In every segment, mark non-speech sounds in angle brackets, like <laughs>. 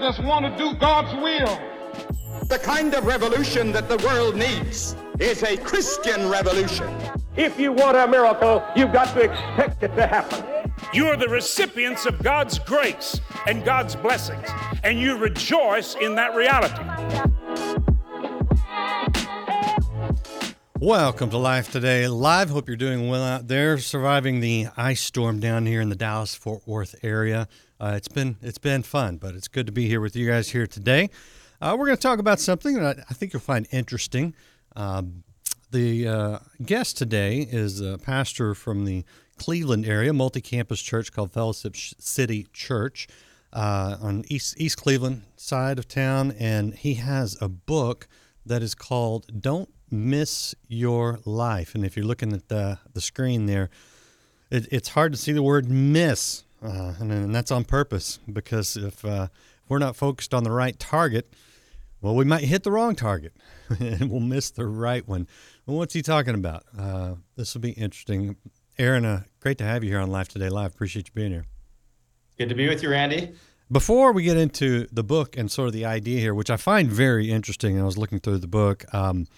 just want to do God's will. The kind of revolution that the world needs is a Christian revolution. If you want a miracle, you've got to expect it to happen. You are the recipients of God's grace and God's blessings, and you rejoice in that reality. Welcome to Life Today Live. Hope you're doing well out there, surviving the ice storm down here in the Dallas Fort Worth area. Uh, it's been it's been fun, but it's good to be here with you guys here today. Uh, we're going to talk about something that I, think you'll find interesting. Um, the uh, guest today is a pastor from the Cleveland area, multi-campus church called Fellowship City Church uh, on East East Cleveland side of town, and he has a book that is called "Don't miss your life. And if you're looking at the, the screen there, it, it's hard to see the word miss. Uh, and, and, that's on purpose because if, uh, we're not focused on the right target, well, we might hit the wrong target <laughs> and we'll miss the right one. Well, what's he talking about? Uh, this will be interesting. Aaron, uh, great to have you here on Life Today Live. Appreciate you being here. Good to be with you, Randy. Before we get into the book and sort of the idea here, which I find very interesting, I was looking through the book. Um,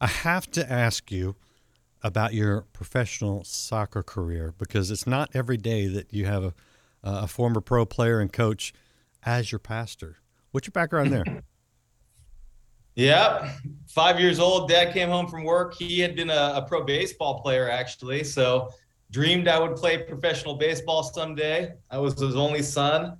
I have to ask you about your professional soccer career because it's not every day that you have a, a former pro player and coach as your pastor. What's your background there? <clears throat> Yep. Five years old. Dad came home from work. He had been a, a, pro baseball player, actually. So, dreamed I would play professional baseball someday. I was his only son.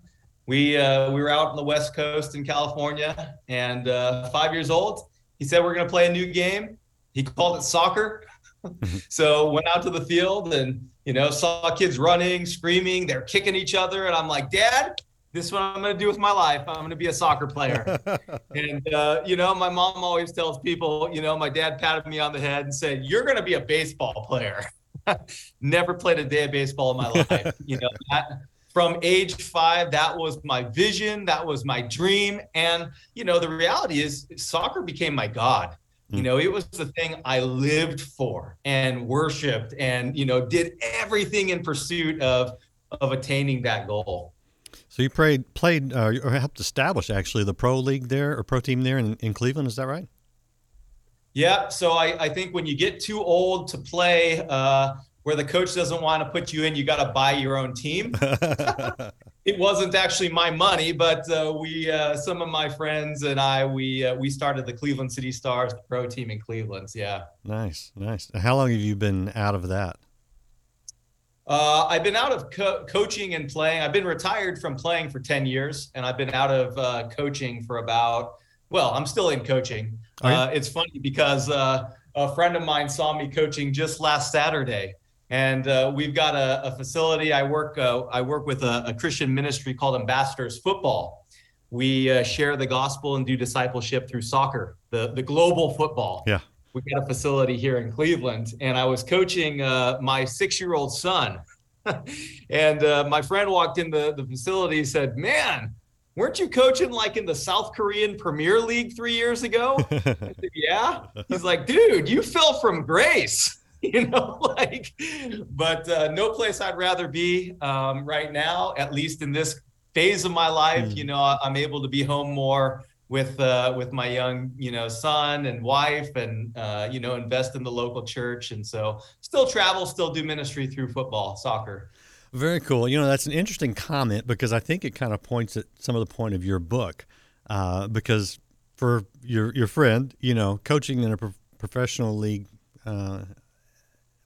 We, uh, we were out on the West Coast in California, and uh, five years old, he said, We're going to play a new game. He called it soccer. <laughs> so went out to the field and, you know, saw kids running, screaming, they're kicking each other. And I'm like, Dad, this is what I'm going to do with my life. I'm going to be a soccer player. <laughs> and, uh, you know, my mom always tells people, you know, my dad patted me on the head and said, You're going to be a baseball player. <laughs> Never played a day of baseball in my life. you know, that, from age five, that was my vision, that was my dream. And, you know, the reality is soccer became my God. You hmm. know, it was the thing I lived for and worshiped and, you know, did everything in pursuit of of attaining that goal. So you played played uh, or helped establish actually the pro league there or pro team there in, in Cleveland, is that right? Yeah. So I, I think when you get too old to play, uh, where the coach doesn't want to put you in, you got to buy your own team. <laughs> it wasn't actually my money, but uh, we, uh, some of my friends and I, we uh, we started the Cleveland City Stars, pro team in Cleveland. Yeah. Nice, nice. How long have you been out of that? Uh, I've been out of co- coaching and playing. I've been retired from playing for ten years, and I've been out of uh, coaching for about. Well, I'm still in coaching. Uh, it's funny because a friend of mine saw me coaching just last Saturday and uh, we've got a, a, facility. I work. Uh, I work with a, a, Christian ministry called Ambassadors Football. We uh, share the gospel and do discipleship through soccer, the the global football. Yeah. We got a facility here in Cleveland, and I was coaching uh, my six-year-old son. <laughs> and uh, my friend walked in the, the facility. Said, "Man, weren't you coaching like in the South Korean Premier League three years ago?" <laughs> I said, "Yeah." He's like, "Dude, you fell from grace." <laughs> you know, like, but uh, no place I'd rather be um, right now, at least in this phase of my life. Mm. You know, I'm able to be home more with uh, with my young, you know, son and wife, and uh, you know, invest in the local church, and so still travel, still do ministry through football, soccer. Very cool. You know, that's an interesting comment because I think it kind of points at some of the point of your book, uh, because for your your friend, you know, coaching in a pro- professional league uh,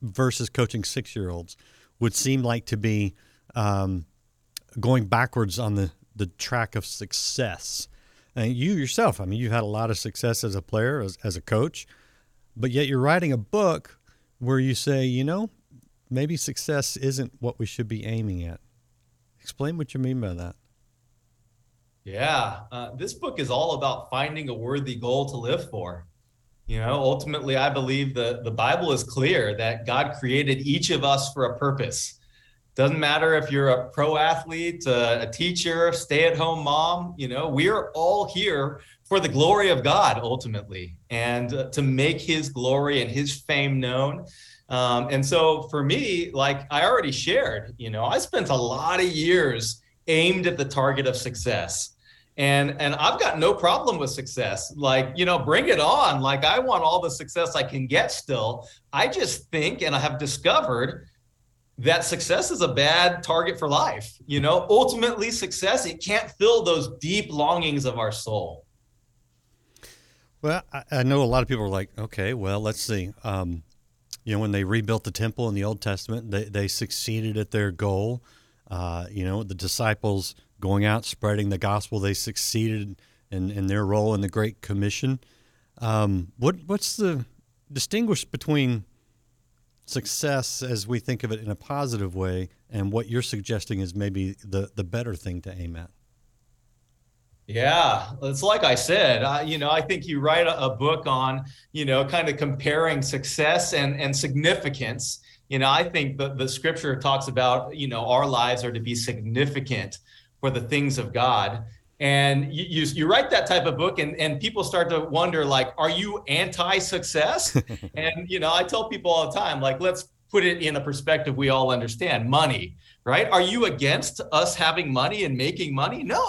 versus coaching six year olds would seem like to be um, going backwards on the, the track of success. And you yourself, I mean, you've had a lot of success as a player, as, as a coach, but yet you're writing a book where you say, you know, maybe success isn't what we should be aiming at. Explain what you mean by that. Yeah, uh, this book is all about finding a worthy goal to live for. You know, ultimately, I believe the, the Bible is clear that God created each of us for a purpose. Doesn't matter if you're a pro athlete, a, a teacher, stay at home mom, you know, we are all here for the glory of God ultimately and uh, to make his glory and his fame known. Um, and so for me, like I already shared, you know, I spent a lot of years aimed at the target of success and and I've got no problem with success. Like you know, bring it on. Like I want all the success I can get. Still, I just think, and I have discovered that success is a bad target for life. You know, ultimately, success it can't fill those deep longings of our soul. Well, I, I know a lot of people are like, okay, well, let's see. Um, you know, when they rebuilt the temple in the Old Testament, they, they succeeded at their goal. Uh, you know, the disciples going out spreading the gospel, they succeeded in, in their role in the Great Commission. Um, what what's the distinguish between success as we think of it in a positive way and what you're suggesting is maybe the the better thing to aim at? Yeah, it's like I said. I, you know, I think you write a, a, book on, you know, kind of comparing success and and significance. You know, I think the the scripture talks about, you know, our lives are to be significant for the things of God. And you, you, you write that type of book, and and people start to wonder, like, are you anti-success? <laughs> and you know, I tell people all the time, like, let's put it in a perspective we all understand. Money, right? Are you against us having money and making money? No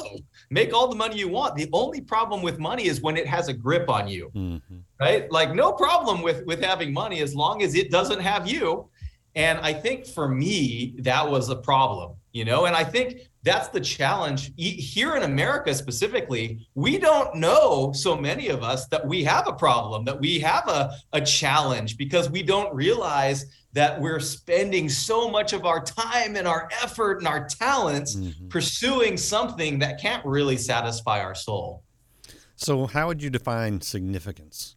make all the money you want. The only problem with money is when it has a grip on you, mm-hmm. right? Like no problem with with having money as long as it doesn't have you. And I think for me that was a problem, you know. And I think that's the challenge here in America specifically. We don't know so many of us that we have a problem, that we have a a challenge because we don't realize that we're spending so much of our time and our effort and our talents mm-hmm. pursuing something that can't really satisfy our soul. So, how would you define significance?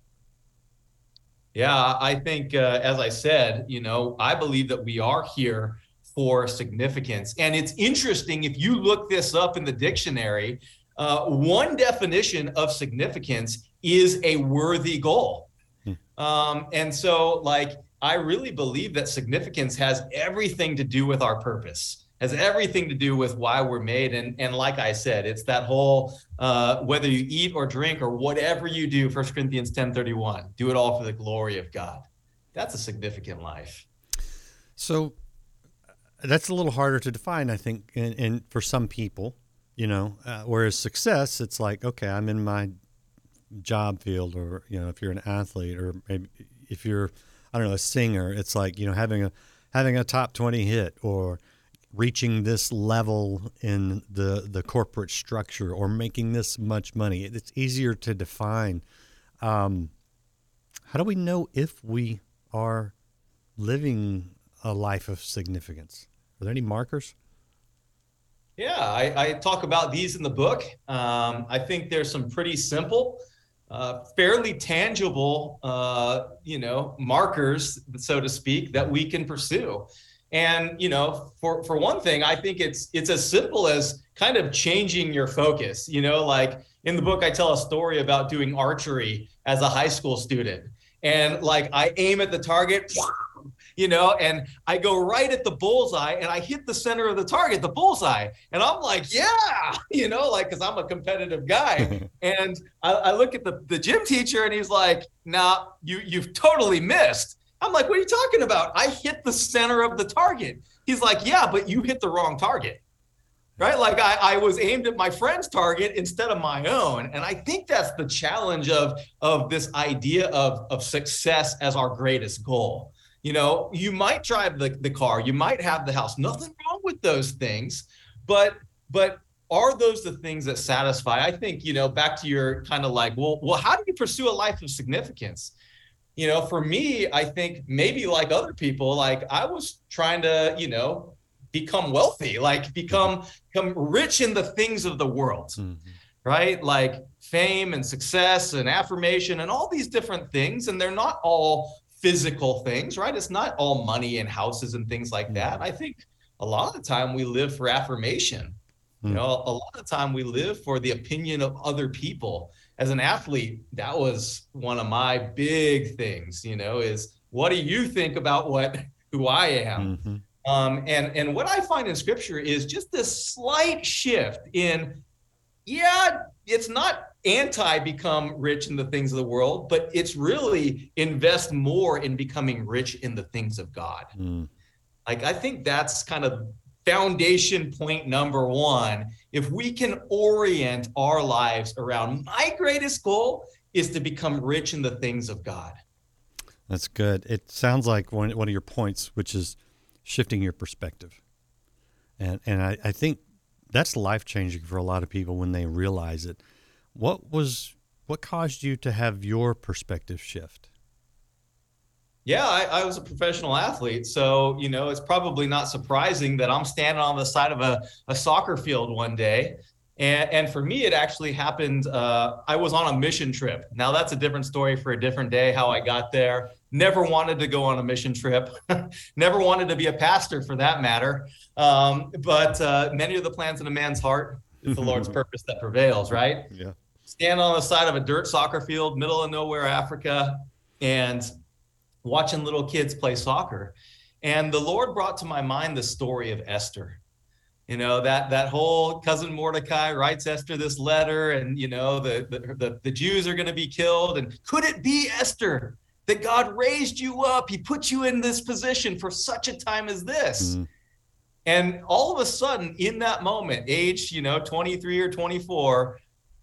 Yeah, I think, uh, as I said, you know, I believe that we are here for significance. And it's interesting if you look this up in the dictionary, uh, one definition of significance is a worthy goal. Hmm. Um, and so, like, I really believe that significance has everything to do with our purpose, has everything to do with why we're made. And, and like I said, it's that whole uh, whether you eat or drink or whatever you do, 1 Corinthians 10 31, do it all for the glory of God. That's a significant life. So that's a little harder to define, I think, and, and for some people, you know, uh, whereas success, it's like, okay, I'm in my job field, or, you know, if you're an athlete, or maybe if you're, I don't know, a singer. It's like you know having a having a top twenty hit or reaching this level in the the corporate structure or making this much money. It's easier to define. Um, how do we know if we are living a life of significance? Are there any markers? Yeah, I, I talk about these in the book. Um, I think there's some pretty simple uh, fairly tangible, uh, you know, markers, so to speak, that we can pursue. And you know, for for one thing, I think it's it's as simple as kind of changing your focus. You know, like in the book, I tell a story about doing archery as a high school student, and like I aim at the target you know, and I go right at the bullseye and I hit the center of the target, the bullseye. And I'm like, yeah, <laughs> you know, like, cause I'm a competitive guy. <laughs> and I, I, look at the, the gym teacher and he's like, nah, you, you've totally missed. I'm like, what are you talking about? I hit the center of the target. He's like, yeah, but you hit the wrong target right like I, I was aimed at my friend's target instead of my own and i think that's the challenge of of this idea of of success as our greatest goal you know, you might drive the, the car, you might have the house, nothing wrong with those things, but but are those the things that satisfy? I think, you know, back to your kind of like, well, well, how do you pursue a life of significance? You know, for me, I think maybe like other people, like I was trying to, you know, become wealthy, like become become rich in the things of the world. Mm-hmm. Right? Like fame and success and affirmation and all these different things. And they're not all physical things, right? It's not all money and houses and things like that. I think a lot of the time we live for affirmation. You hmm. know, a lot of the time we live for the opinion of other people. As an athlete, that was one of my big things, you know, is what do you think about what <laughs> who I am? Mm-hmm. Um, and and what I find in scripture is just this slight shift in, yeah, it's not anti become rich in the things of the world, but it's really invest more in becoming rich in the things of God. Mm. Like I think that's kind of foundation point number one. If we can orient our lives around my greatest goal is to become rich in the things of God. That's good. It sounds like one one of your points, which is shifting your perspective, and and I, I think that's life changing for a lot of people when they realize it. What was what caused you to have your perspective shift? Yeah, I, I, was a professional athlete. So, you know, it's probably not surprising that I'm standing on the side of a, a soccer field one day. And, and for me, it actually happened. Uh, I was on a mission trip. Now, that's a different story for a different day, how I got there. Never wanted to go on a mission trip. <laughs> Never wanted to be a pastor for that matter. Um, but uh, many of the plans in a man's heart is the Lord's <laughs> purpose that prevails, right? Yeah. Standing on the side of a dirt soccer field, middle of nowhere, Africa. And watching little kids play soccer. And the Lord brought to my mind the story of Esther. You know, that that whole cousin Mordecai writes Esther this letter, and you know, the the, the, the Jews are going to be killed. And could it be Esther that God raised you up? He put you in this position for such a time as this. Mm-hmm. And all of a sudden, in that moment, age, you know, 23 or 24,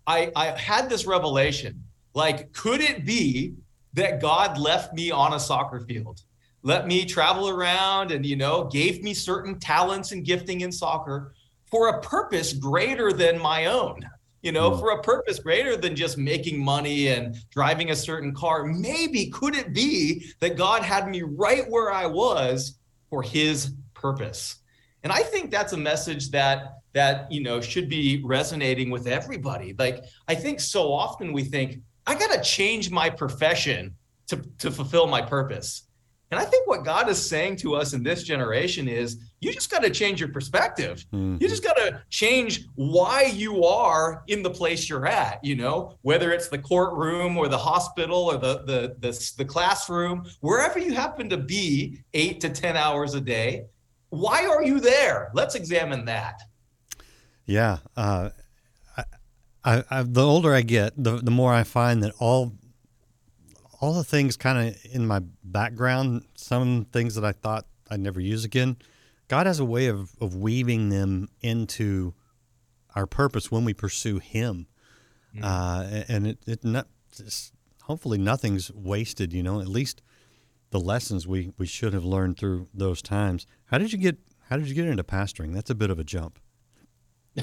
I, I had this revelation. Like, could it be that God left me on a soccer field, let me travel around and, you know, gave me certain talents and gifting in soccer for a purpose greater than my own, you know, mm. for a purpose greater than just making money and driving a certain car. Maybe could it be that God had me right where I was for his purpose? And I think that's a message that that you know should be resonating with everybody. Like I think so often we think I got to change my profession to, to fulfill my purpose. And I think what God is saying to us in this generation is you just got to change your perspective. Mm-hmm. You just got to change why you are in the place you're at, you know, whether it's the courtroom or the hospital or the the the, the classroom, wherever you happen to be 8 to 10 hours a day, why are you there? Let's examine that. Yeah, uh, I, I, the older I get, the the more I find that all all the things kind of in my background, some things that I thought I'd never use again, God has a way of, of weaving them into our purpose when we pursue Him, mm. uh, and it, it not, hopefully nothing's wasted. You know, at least the lessons we, we should have learned through those times. How did you get How did you get into pastoring? That's a bit of a jump. <laughs>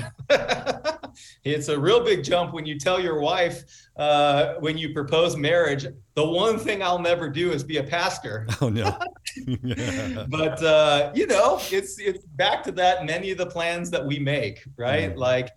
it's a real big jump when you tell your wife uh, when you propose marriage, the one thing I'll never do is be a pastor. <laughs> Oh no. <laughs> but uh, you know, it's it's back to that many of the plans that we make, right? Mm-hmm. Like,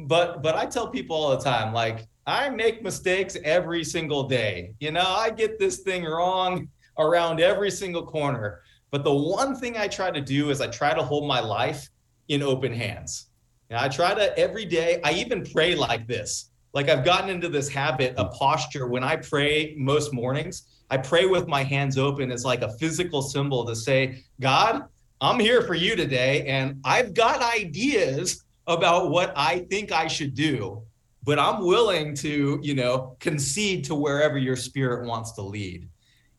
but but I tell people all the time, like I make mistakes every single day. You know, I get this thing wrong around every single corner. But the one thing I try to do is I try to hold my life in open hands. And I try to every day, I even pray like this. Like I've gotten into this habit, a posture when I pray most mornings, I pray with my hands open. It's like a physical symbol to say, God, I'm here for you today. And I've got ideas about what I think I should do, but I'm willing to, you know, concede to wherever your spirit wants to lead.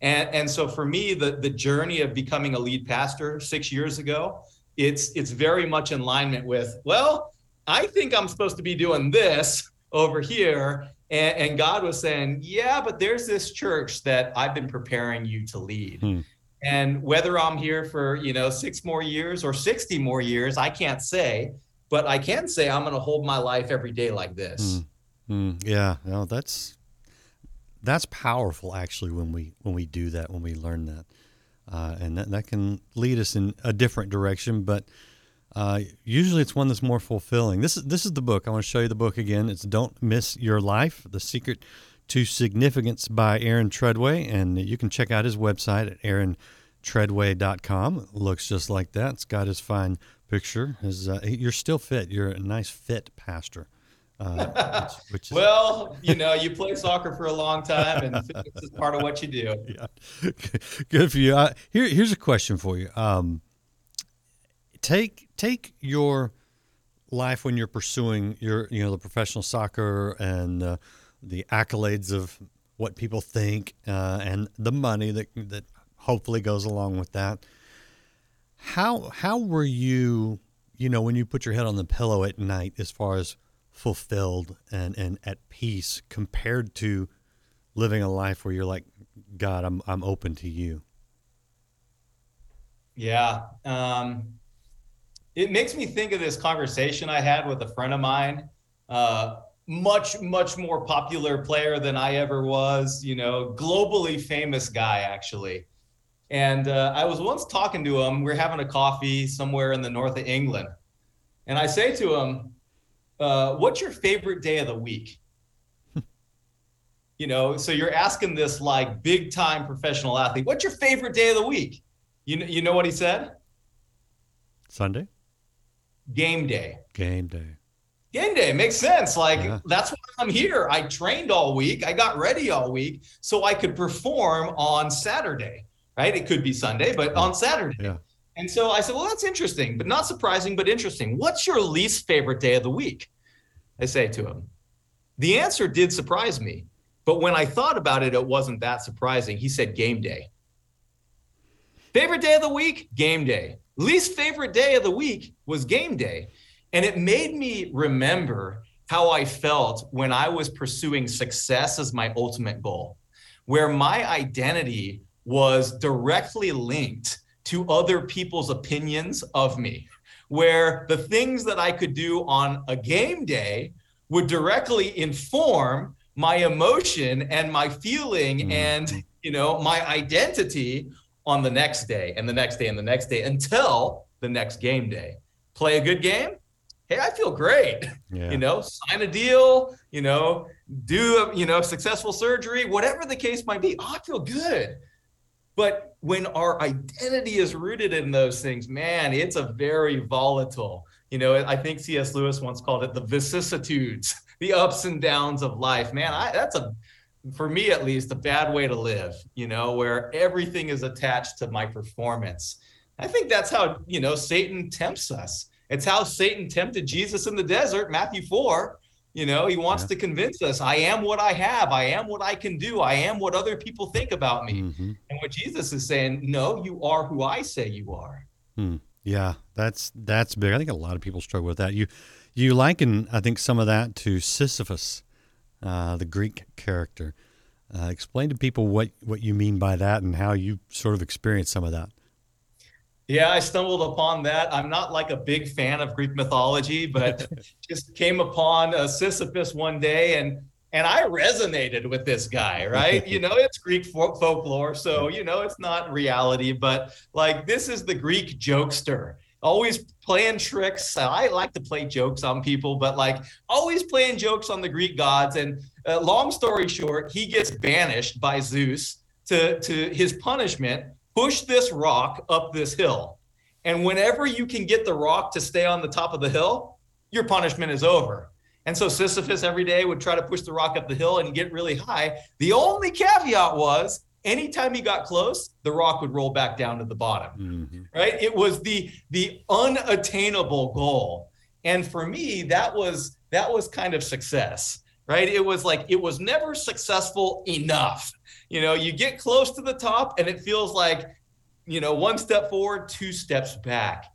And, and so for me, the, the journey of becoming a lead pastor six years ago, it's it's very much in alignment with well i think i'm supposed to be doing this over here and, and god was saying yeah but there's this church that i've been preparing you to lead hmm. and whether i'm here for you know six more years or 60 more years i can't say but i can say i'm going to hold my life every day like this hmm. Hmm. yeah no that's that's powerful actually when we when we do that when we learn that uh, and that, that can lead us in a different direction. But uh, usually, it's one that's more fulfilling. This is this is the book. I want to show you the book again. It's "Don't Miss Your Life: The Secret to Significance" by Aaron Tredway, and you can check out his website at aarontredway.com. Looks just like that. It's got his fine picture. His, uh, you're still fit. You're a nice fit pastor. Uh, which, <laughs> which is, well, you know, you play soccer for a long time, and fitness is part of what you do. <laughs> Yeah, <laughs> good for you. Uh, here, here's a question for you. Um, take take your life when you're pursuing your, you know, the professional soccer and uh, the accolades of what people think uh, and the money that that hopefully goes along with that. How how were you you know, when you put your head on the pillow at night, as far as fulfilled and, and at peace compared to living a life where you're like, God, I'm, I'm open to you? Yeah. Um, it makes me think of this conversation I had with a friend of mine, uh, much, much more popular player than I ever was, you know, globally famous guy, actually. And uh, I was once talking to him. We are having a coffee somewhere in the north of England. And I say to him, uh, What's your favorite day of the week? <laughs> you know, so you're asking this like big time professional athlete, What's your favorite day of the week? You, you know what he said? Sunday? Game day. Game day. Game day makes sense. Like yeah. that's why I'm here. I trained all week. I got ready all week so I could perform on Saturday. Right? It could be Sunday, but on Saturday. Yeah. And so I said, well, that's interesting, but not surprising, but interesting. What's your least favorite day of the week? I say to him. The answer did surprise me, but when I thought about it, it wasn't that surprising. He said game day. Favorite day of the week? Game day. Least favorite day of the week was game day. And it made me remember how I felt when I was pursuing success as my ultimate goal, where my identity was directly linked to other people's opinions of me, where the things that I could do on a game day would directly inform my emotion and my feeling mm-hmm. and you know my identity on the next day and the next day and the next day until the next game day. Play a good game. Hey, I feel great. Yeah. You know, sign a deal, you know, do a, you know, successful surgery, whatever the case might be. Oh, I feel good. But when our identity is rooted in those things, man, it's a very volatile. You know, I think C.S. Lewis once called it the vicissitudes, <laughs> the ups and downs of life. Man, I, that's a for me at least, a bad way to live, you know, where everything is attached to my performance. I think that's how, you know, Satan tempts us. It's how Satan tempted Jesus in the desert, Matthew 4. You know, he wants yeah. to convince us I am what I have, I am what I can do, I am what other people think about me. Mm-hmm. And what Jesus is saying, no, you are who I say you are. Hmm. Yeah, that's that's big. I think a lot of people struggle with that. You you liken, I think, some of that to Sisyphus uh, the Greek character. Uh, explain to people what, what you mean by that and how you sort of experienced some of that. Yeah, I stumbled upon that. I'm not like a big fan of Greek mythology, but <laughs> just came upon a Sisyphus one day and and I resonated with this guy, right? <laughs> you know, it's Greek folklore, so you know it's not reality, but like this is the Greek jokester always playing tricks. I like to play jokes on people, but like always playing jokes on the Greek gods. And uh, long story short, he gets banished by Zeus to, to his punishment push this rock up this hill. And whenever you can get the rock to stay on the top of the hill, your punishment is over. And so Sisyphus every day would try to push the rock up the hill and get really high. The only caveat was anytime he got close, the rock would roll back down to the bottom. Mm-hmm. Right? It was the the unattainable goal. And for me, that was that was kind of success. Right? It was like it was never successful enough. You know, you get close to the top and it feels like, you know, one step forward, two steps back.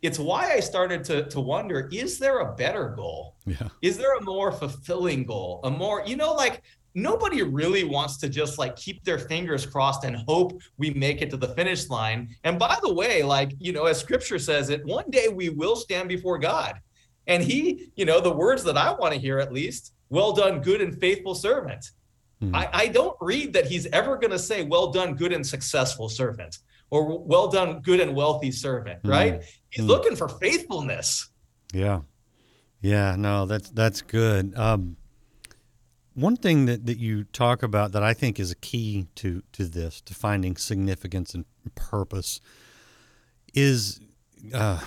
It's why I started to to wonder, is there a better goal? Yeah. Is there a more fulfilling goal? A more, you know, like nobody really wants to just like keep their fingers crossed and hope we make it to the finish line. And by the way, like, you know, as scripture says it, one day we will stand before God. And he, you know, the words that I want to hear at least, well done, good and faithful servant. Hmm. I, I don't read that he's ever going to say, well done, good and successful servant, or well done, good and wealthy servant, hmm. right? He's hmm. looking for faithfulness. Yeah. Yeah, no, that's that's good. Um, one thing that, that you talk about that I think is a key to, to this, to finding significance and purpose, is uh,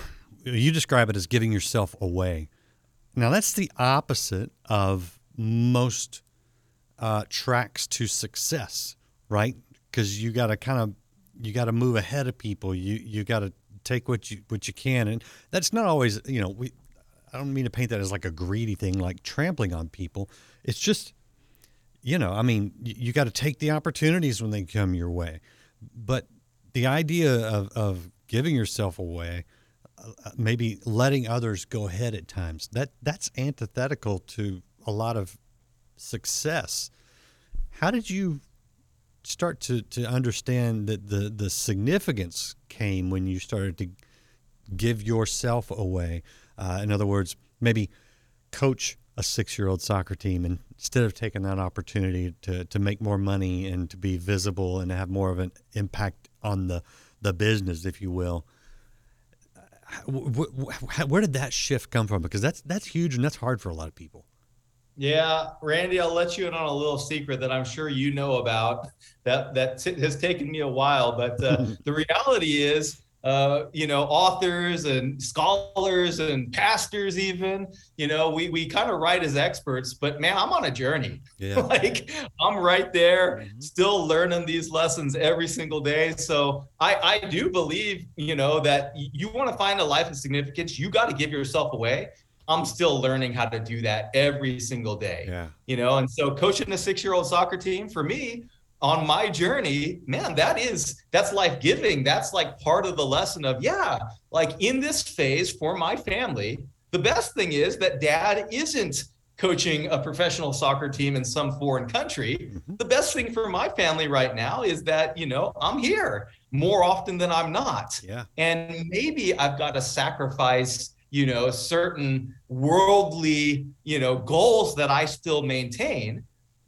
you describe it as giving yourself away. Now, that's the opposite of most uh, tracks to success, right? Because you got to kind of you got to move ahead of people. You you got to take what you what you can, and that's not always you know we. I don't mean to paint that as like a greedy thing, like trampling on people. It's just, you know, I mean, you, you got to take the opportunities when they come your way. But the idea of, of giving yourself away, uh, maybe letting others go ahead at times. That that's antithetical to a lot of success. How did you start to, to understand that the, the significance came when you started to give yourself away? Uh, in other words, maybe coach a six year old soccer team and instead of taking that opportunity to, to make more money and to be visible and have more of an impact on the, the business, if you will. Where did that shift come from? Because that's that's huge and that's hard for a lot of people. Yeah, Randy, I'll let you in on a little secret that I'm sure you know about. That that has taken me a while, but uh, <laughs> the reality is uh, you know, authors and scholars and pastors, even, you know, we, we kind of write as experts, but man, I'm on a journey. Yeah. <laughs> like I'm right there, mm-hmm. still learning these lessons every single day. So I, I do believe, you know, that you want to find a life of significance, you got to give yourself away. I'm still learning how to do that every single day. Yeah. You know, and so coaching a six year old soccer team for me on my journey, man, that is that's life giving. That's like part of the lesson of yeah, like in this phase for my family, the best thing is that dad isn't coaching a professional soccer team in some foreign country. Mm-hmm. The best thing for my family right now is that, you know, I'm here more often than I'm not. Yeah. And maybe I've got to sacrifice, you know, certain worldly, you know, goals that I still maintain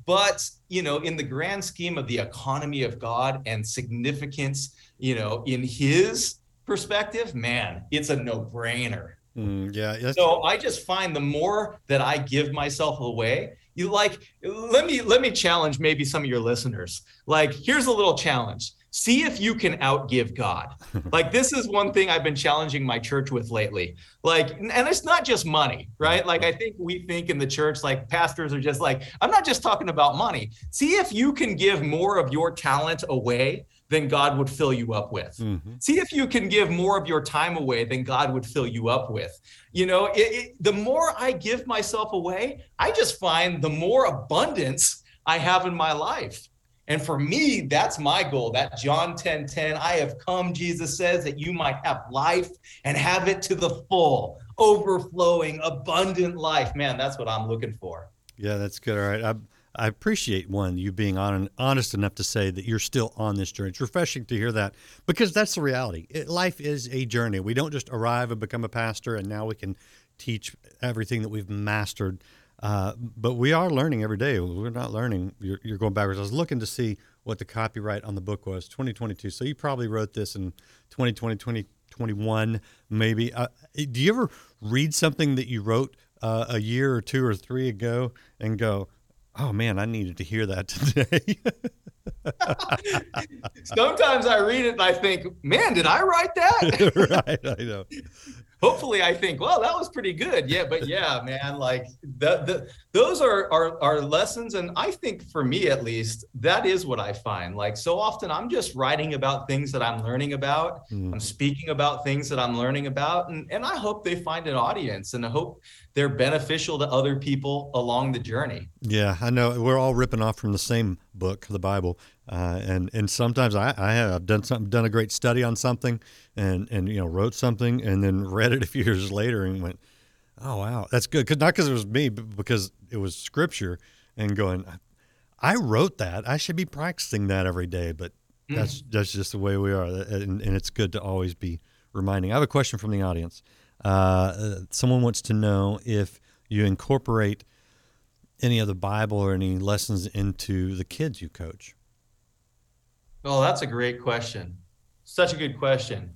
but, you know, in the grand scheme of the economy of God and significance, you know, in his perspective, man, it's a no brainer. Mm, yeah. So I just find the more that I give myself away, you like, let me, let me challenge maybe some of your listeners. Like, here's a little challenge see if you can outgive God. <laughs> like this is one thing I've been challenging my church with lately. Like, and it's not just money, right? Like I think we think in the church, like pastors are just like, I'm not just talking about money. See if you can give more of your talent away than God would fill you up with. Mm-hmm. See if you can give more of your time away than God would fill you up with. You know, it, it, the more I give myself away, I just find the more abundance I have in my life. And for me, that's my goal. That John 10 10, I have come, Jesus says, that you might have life and have it to the full, overflowing, abundant life. Man, that's what I'm looking for. Yeah, that's good. All right. I, I appreciate one, you being on, honest enough to say that you're still on this journey. It's refreshing to hear that because that's the reality. It, life is a journey. We don't just arrive and become a pastor and now we can teach everything that we've mastered. Uh, but we are learning every day. We're not learning. You're, you're, going backwards. I was looking to see what the copyright on the book was 2022. So you probably wrote this in 2020, 2021, maybe. Uh, do you ever read something that you wrote uh, a year or two or three ago and go, oh man, I needed to hear that <laughs> today? <laughs> Sometimes I read it and I think, man, did I write that? <laughs> right, I know hopefully I think, well, that was pretty good. Yeah, but yeah, man, like the, the those are, are are lessons. And I think for me at least, that is what I find. Like so often I'm just writing about things that I'm learning about. Mm. I'm speaking about things that I'm learning about. And, and I hope they find an audience and I hope they're beneficial to other people along the journey. Yeah, I know we're all ripping off from the same book, the Bible. Uh, and and sometimes I, I have done something, done a great study on something, and and you know wrote something, and then <laughs> read it a few years later and went, oh wow, that's good. Cause not because it was me, but because it was scripture, and going, I wrote that. I should be practicing that every day. But mm. that's that's just the way we are, and, and, it's good to always be reminding. I have a question from the audience. Uh, someone wants to know if you incorporate any of the Bible or any lessons into the kids you coach. Oh, that's a great question. Such a good question.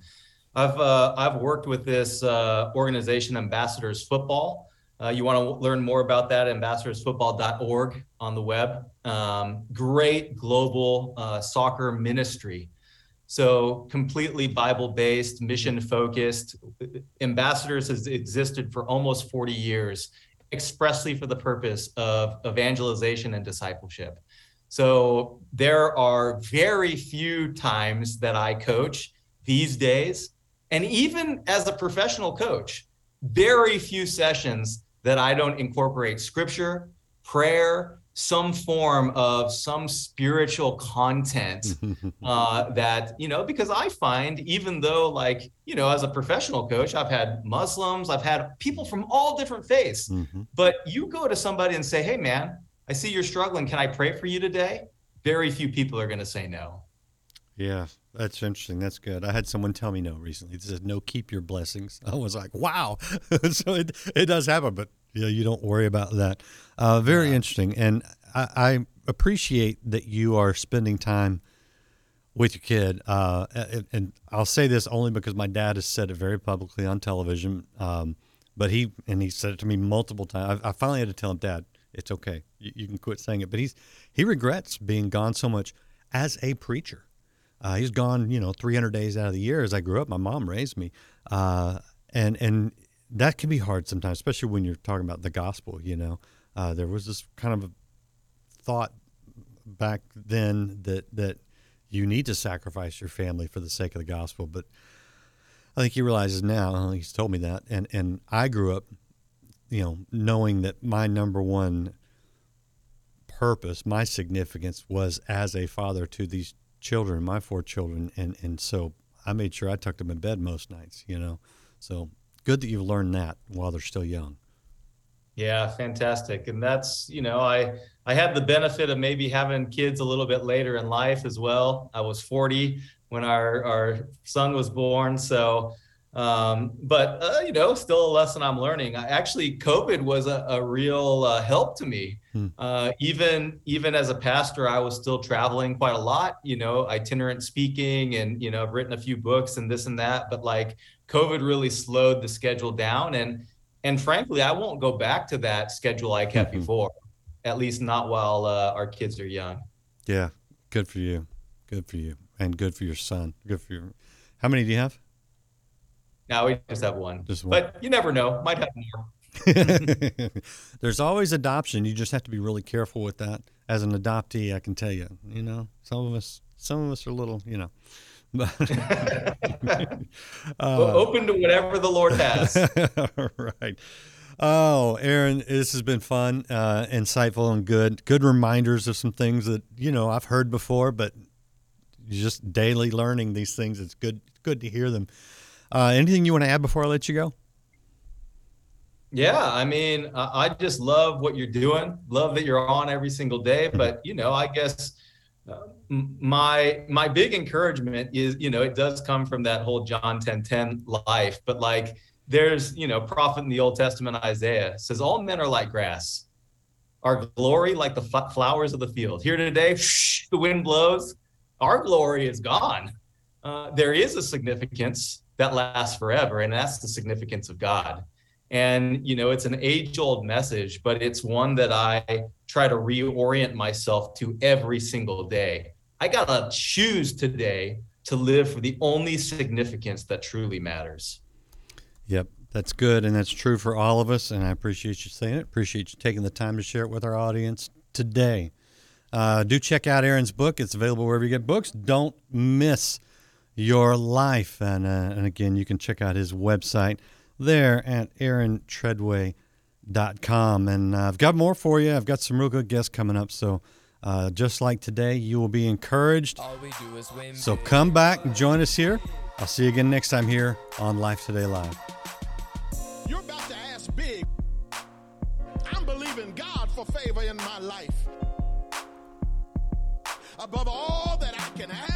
I've uh, I've worked with this uh, organization, Ambassadors Football. Uh, you want to learn more about that? Ambassadorsfootball.org on the web. Um, great global uh, soccer ministry. So completely Bible-based, mission-focused. Ambassadors has existed for almost 40 years, expressly for the purpose of evangelization and discipleship. So there are very few times that I coach these days. And even as a professional coach, very few sessions that I don't incorporate scripture, prayer, some form of some spiritual content <laughs> uh, that you know because i find even though like you know as a professional coach i've had muslims i've had people from all different faiths mm-hmm. but you go to somebody and say hey man i see you're struggling. Can i pray for you today? Very few people are going to say no. Yeah that's interesting. That's good. I had someone tell me no recently. It says no keep your blessings. <laughs> I was like wow. <laughs> So it, it does happen but yeah, you don't worry about that. Uh, very yeah. interesting, and I, I, appreciate that you are spending time with your kid. Uh, and, and, I'll say this only because my dad has said it very publicly on television. Um, but he and he said it to me multiple times. I, I finally had to tell him, Dad, it's okay. You, you, can quit saying it. But he's he regrets being gone so much as a preacher. Uh, he's gone, you know, 300 days out of the year. As I grew up, my mom raised me, uh, and and that can be hard sometimes, especially when you're talking about the gospel. You know, uh, there was this kind of thought back then that that you need to sacrifice your family for the sake of the gospel, but I think he realizes now. He's told me that, and and I grew up, you know, knowing that my number one purpose, my significance was as a father to these children, my four children, and and so I made sure I tucked them in bed most nights. You know, so good that you've learned that while they're still young. Yeah, fantastic. And that's, you know, I I had the benefit of maybe having kids a little bit later in life as well. I was 40 when our our son was born, so um, but uh, you know, still a lesson I'm learning. I, actually, COVID was a, a real uh, help to me. Hmm. Uh, even even as a pastor, I was still traveling quite a lot. You know, itinerant speaking, and you know, I've written a few books and this and that. But like COVID really slowed the schedule down. And and frankly, I won't go back to that schedule I kept mm-hmm. before, at least not while uh, our kids are young. Yeah, good for you. Good for you. And good for your son. Good for you. How many do you have? Now we just have one. Just one. But you never know. Might have more. <laughs> There's always adoption. You just have to be really careful with that. As an adoptee, I can tell you, you know, some of us, some of us are a little, you know, <laughs> uh, open to whatever the Lord has. <laughs> right. Oh, Aaron, this has been fun, uh, insightful, and good. Good reminders of some things that you know I've heard before, but just daily learning these things. It's good. Good to hear them. Uh, anything you want to add before I let you go? Yeah, I mean, I just love what you're doing. Love that you're on every single day. But you know, I guess my my big encouragement is you know it does come from that whole john 10 10 life but like there's you know prophet in the old testament isaiah says all men are like grass our glory like the flowers of the field. Here today the wind blows our glory is gone. Uh, there is a significance that lasts forever and that's the significance of god. And, you know, it's an age old message, but it's one that I try to reorient myself to every single day. I got to choose today to live for the only significance that truly matters. Yep, that's good. And that's true for all of us. And I appreciate you saying it. Appreciate you taking the time to share it with our audience today. Uh, do check out Aaron's book. It's available wherever you get books. Don't miss your life. And, uh, and again, you can check out his website there at aarontredway.com. And uh, I've got more for you. I've got some real good guests coming up. So uh, just like today, you will be encouraged. So come back and join us here. I'll see you again next time here on Life Today Live. You're about to ask big. I'm believing God for favor in my life. Above all that I can ask